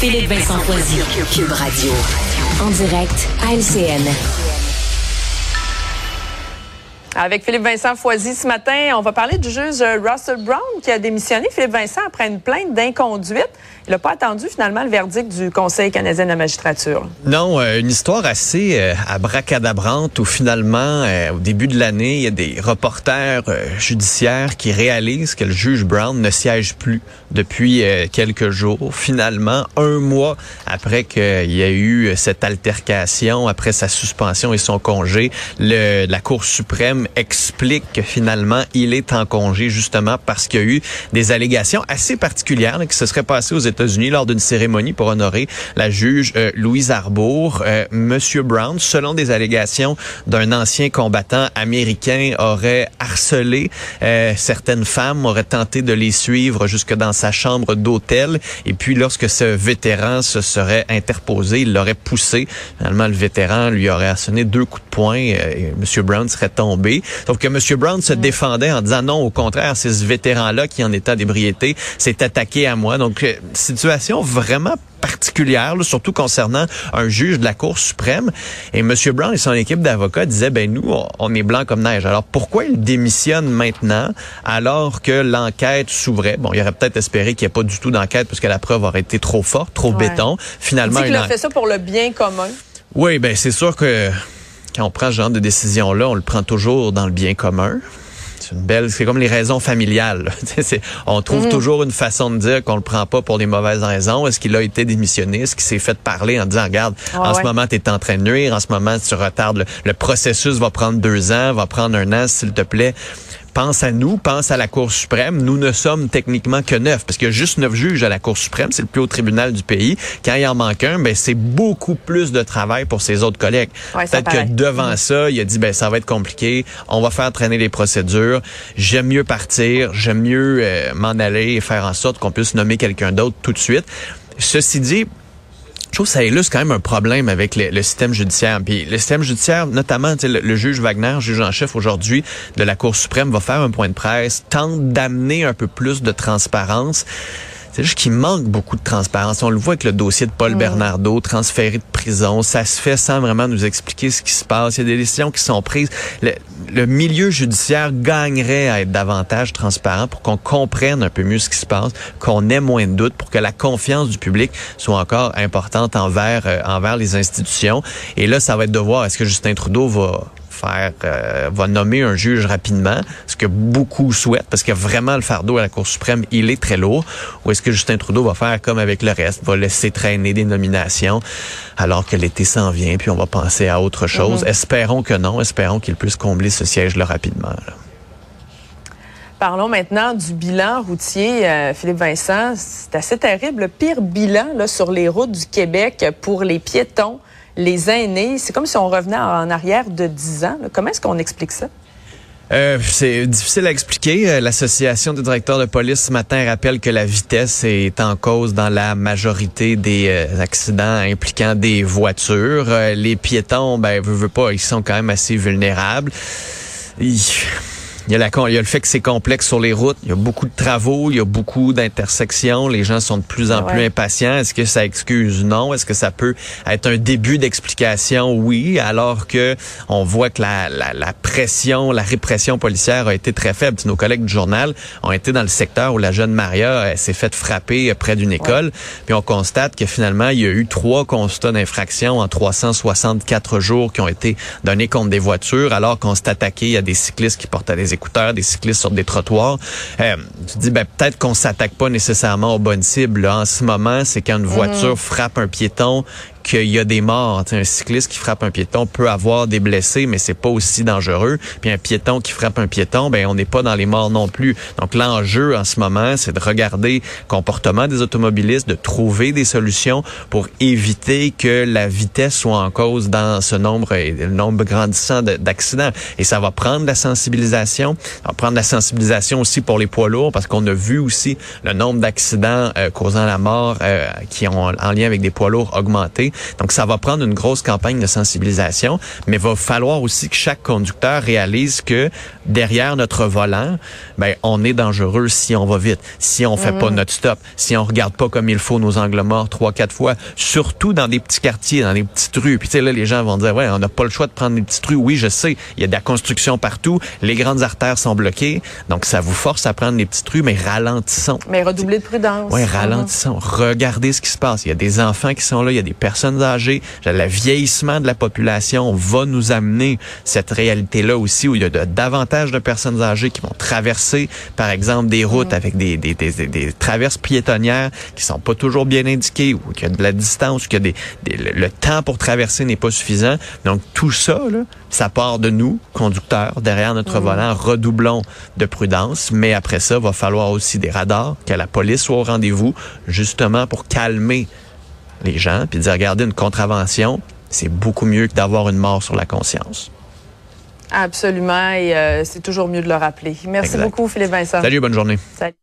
Philippe Vincent Foisy. Cube Radio. En direct à LCN. Avec Philippe Vincent Foisy ce matin, on va parler du juge Russell Brown qui a démissionné, Philippe Vincent, après une plainte d'inconduite. Il n'a pas attendu finalement le verdict du Conseil canadien de la magistrature. Non, euh, une histoire assez euh, abracadabrante où finalement, euh, au début de l'année, il y a des reporters euh, judiciaires qui réalisent que le juge Brown ne siège plus depuis quelques jours. Finalement, un mois après qu'il y a eu cette altercation, après sa suspension et son congé, la Cour suprême explique que finalement, il est en congé justement parce qu'il y a eu des allégations assez particulières là, qui se seraient passées aux États-Unis lors d'une cérémonie pour honorer la juge euh, Louise Arbour. Euh, Monsieur Brown, selon des allégations d'un ancien combattant américain, aurait harcelé euh, certaines femmes, aurait tenté de les suivre jusque dans sa chambre d'hôtel. Et puis, lorsque ce vétéran se serait interposé, il l'aurait poussé. Finalement, le vétéran lui aurait assoné deux coups de poing et Monsieur Brown serait tombé. Sauf que Monsieur Brown se défendait en disant non, au contraire, c'est ce vétéran-là qui en état d'ébriété s'est attaqué à moi. Donc, situation vraiment particulière, là, surtout concernant un juge de la Cour suprême. Et M. Brown et son équipe d'avocats disaient, ben nous, on est blanc comme neige. Alors pourquoi il démissionne maintenant alors que l'enquête s'ouvrait? Bon, il aurait peut-être espéré qu'il n'y ait pas du tout d'enquête parce que la preuve aurait été trop forte, trop Ouais. béton. Finalement, Il dit a fait ça pour le bien commun. oui, ben c'est sûr que quand on prend ce genre de décision-là, on le prend toujours dans le bien commun. C'est une belle, c'est comme les raisons familiales. on trouve toujours une façon de dire qu'on le prend pas pour des mauvaises raisons. Est-ce qu'il a été démissionné? Est-ce qu'il s'est fait parler en disant, regarde, Ouais, en ce moment, tu es en train de nuire. En ce moment, tu retardes. Le, le processus va prendre deux ans, va prendre un an, s'il te plaît. Pense à nous, pense à la Cour suprême. Nous ne sommes techniquement que neuf, parce qu'il y a juste neuf juges à la Cour suprême, c'est le plus haut tribunal du pays. Quand il en manque un, ben c'est beaucoup plus de travail pour ses autres collègues. Ouais, Peut-être que devant ça, il a dit ben ça va être compliqué, on va faire traîner les procédures. J'aime mieux partir, j'aime mieux euh, m'en aller et faire en sorte qu'on puisse nommer quelqu'un d'autre tout de suite. Ceci dit, trouve ça illustre quand même un problème avec le, système judiciaire. Puis le système judiciaire, notamment le, le juge Wagner, juge en chef aujourd'hui de la Cour suprême, va faire un point de presse, tente d'amener un peu plus de transparence. C'est juste qu'il manque beaucoup de transparence. On le voit avec le dossier de Paul Bernardo, transféré de prison. Ça se fait sans vraiment nous expliquer ce qui se passe. Il y a des décisions qui sont prises. Le, le milieu judiciaire gagnerait à être davantage transparent pour qu'on comprenne un peu mieux ce qui se passe, qu'on ait moins de doutes, pour que la confiance du public soit encore importante envers euh, envers les institutions. Et là, ça va être de voir est-ce que Justin Trudeau va faire euh, va nommer un juge rapidement, ce que beaucoup souhaitent, parce que vraiment le fardeau à la Cour suprême, il est très lourd. Ou est-ce que Justin Trudeau va faire comme avec le reste, va laisser traîner des nominations alors que l'été s'en vient, puis on va penser à autre chose. Espérons que non, espérons qu'il puisse combler ce siège-là rapidement. là. Parlons maintenant du bilan routier, euh, Philippe Vincent. C'est assez terrible. Le pire bilan là, sur les routes du Québec pour les piétons, les aînés. C'est comme si on revenait en arrière de 10 ans. Comment est-ce qu'on explique ça? Euh, c'est difficile à expliquer. Euh, L'association des directeurs de police ce matin rappelle que la vitesse est en cause dans la majorité des euh, accidents impliquant des voitures. Euh, les piétons, ben, veut, veut pas, ils sont quand même assez vulnérables. Il y, a la, il y a le fait que c'est complexe sur les routes. Il y a beaucoup de travaux, il y a beaucoup d'intersections. Les gens sont de plus en Ouais. plus impatients. Est-ce que ça excuse? Non. Est-ce que ça peut être un début d'explication? Oui. Alors que on voit que la, la, la pression, la répression policière a été très faible. Nos collègues du journal ont été dans le secteur où la jeune Maria s'est faite frapper près d'une école. Puis on constate que finalement, il y a eu trois constats d'infraction en 364 jours qui ont été donnés contre des voitures, alors qu'on s'est attaqué à des cyclistes qui portaient des écouteurs, des cyclistes sur des trottoirs. Euh, tu dis, ben, peut-être qu'on s'attaque pas nécessairement aux bonnes cibles. là. En ce moment, c'est quand une voiture frappe un piéton qu'il y a des morts. Tu sais, un cycliste qui frappe un piéton peut avoir des blessés, mais c'est pas aussi dangereux. Puis un piéton qui frappe un piéton, ben on n'est pas dans les morts non plus. Donc l'enjeu en ce moment, c'est de regarder le comportement des automobilistes, de trouver des solutions pour éviter que la vitesse soit en cause dans ce nombre, et le nombre grandissant de- d'accidents. Et ça va prendre la sensibilisation, ça va prendre la sensibilisation aussi pour les poids lourds, parce qu'on a vu aussi le nombre d'accidents euh, causant la mort euh, qui ont en lien avec des poids lourds augmenter. Donc, ça va prendre une grosse campagne de sensibilisation, mais il va falloir aussi que chaque conducteur réalise que derrière notre volant, ben, on est dangereux si on va vite, si on fait pas mm. notre stop, si on regarde pas comme il faut nos angles morts trois, quatre fois, surtout dans des petits quartiers, dans des petites rues. Puis, tu sais, là, les gens vont dire, ouais, on n'a pas le choix de prendre des petites rues. Oui, je sais, il y a de la construction partout, les grandes artères sont bloquées, donc ça vous force à prendre les petites rues, mais ralentissons. Mais redoubler de prudence. Oui, ralentissons. Regardez ce qui se passe. Il y a des enfants qui sont là, il y a des personnes âgées. Le vieillissement de la population va nous amener cette réalité-là aussi où il y a davantage de personnes âgées qui vont traverser, par exemple, des routes mm. avec des, des, des, des, traverses piétonnières qui sont pas toujours bien indiquées ou qu'il y a de la distance, ou qu'il y a des, le, temps pour traverser n'est pas suffisant. Donc, tout ça, là, ça part de nous, conducteurs, derrière notre mm. volant. Redoublons de prudence, mais après ça, va falloir aussi des radars, que la police soit au rendez-vous, justement pour calmer les gens, puis dire, regardez, une contravention, c'est beaucoup mieux que d'avoir une mort sur la conscience. Absolument, et euh, c'est toujours mieux de le rappeler. Merci beaucoup, Philippe Vincent. Salut, bonne journée. Salut.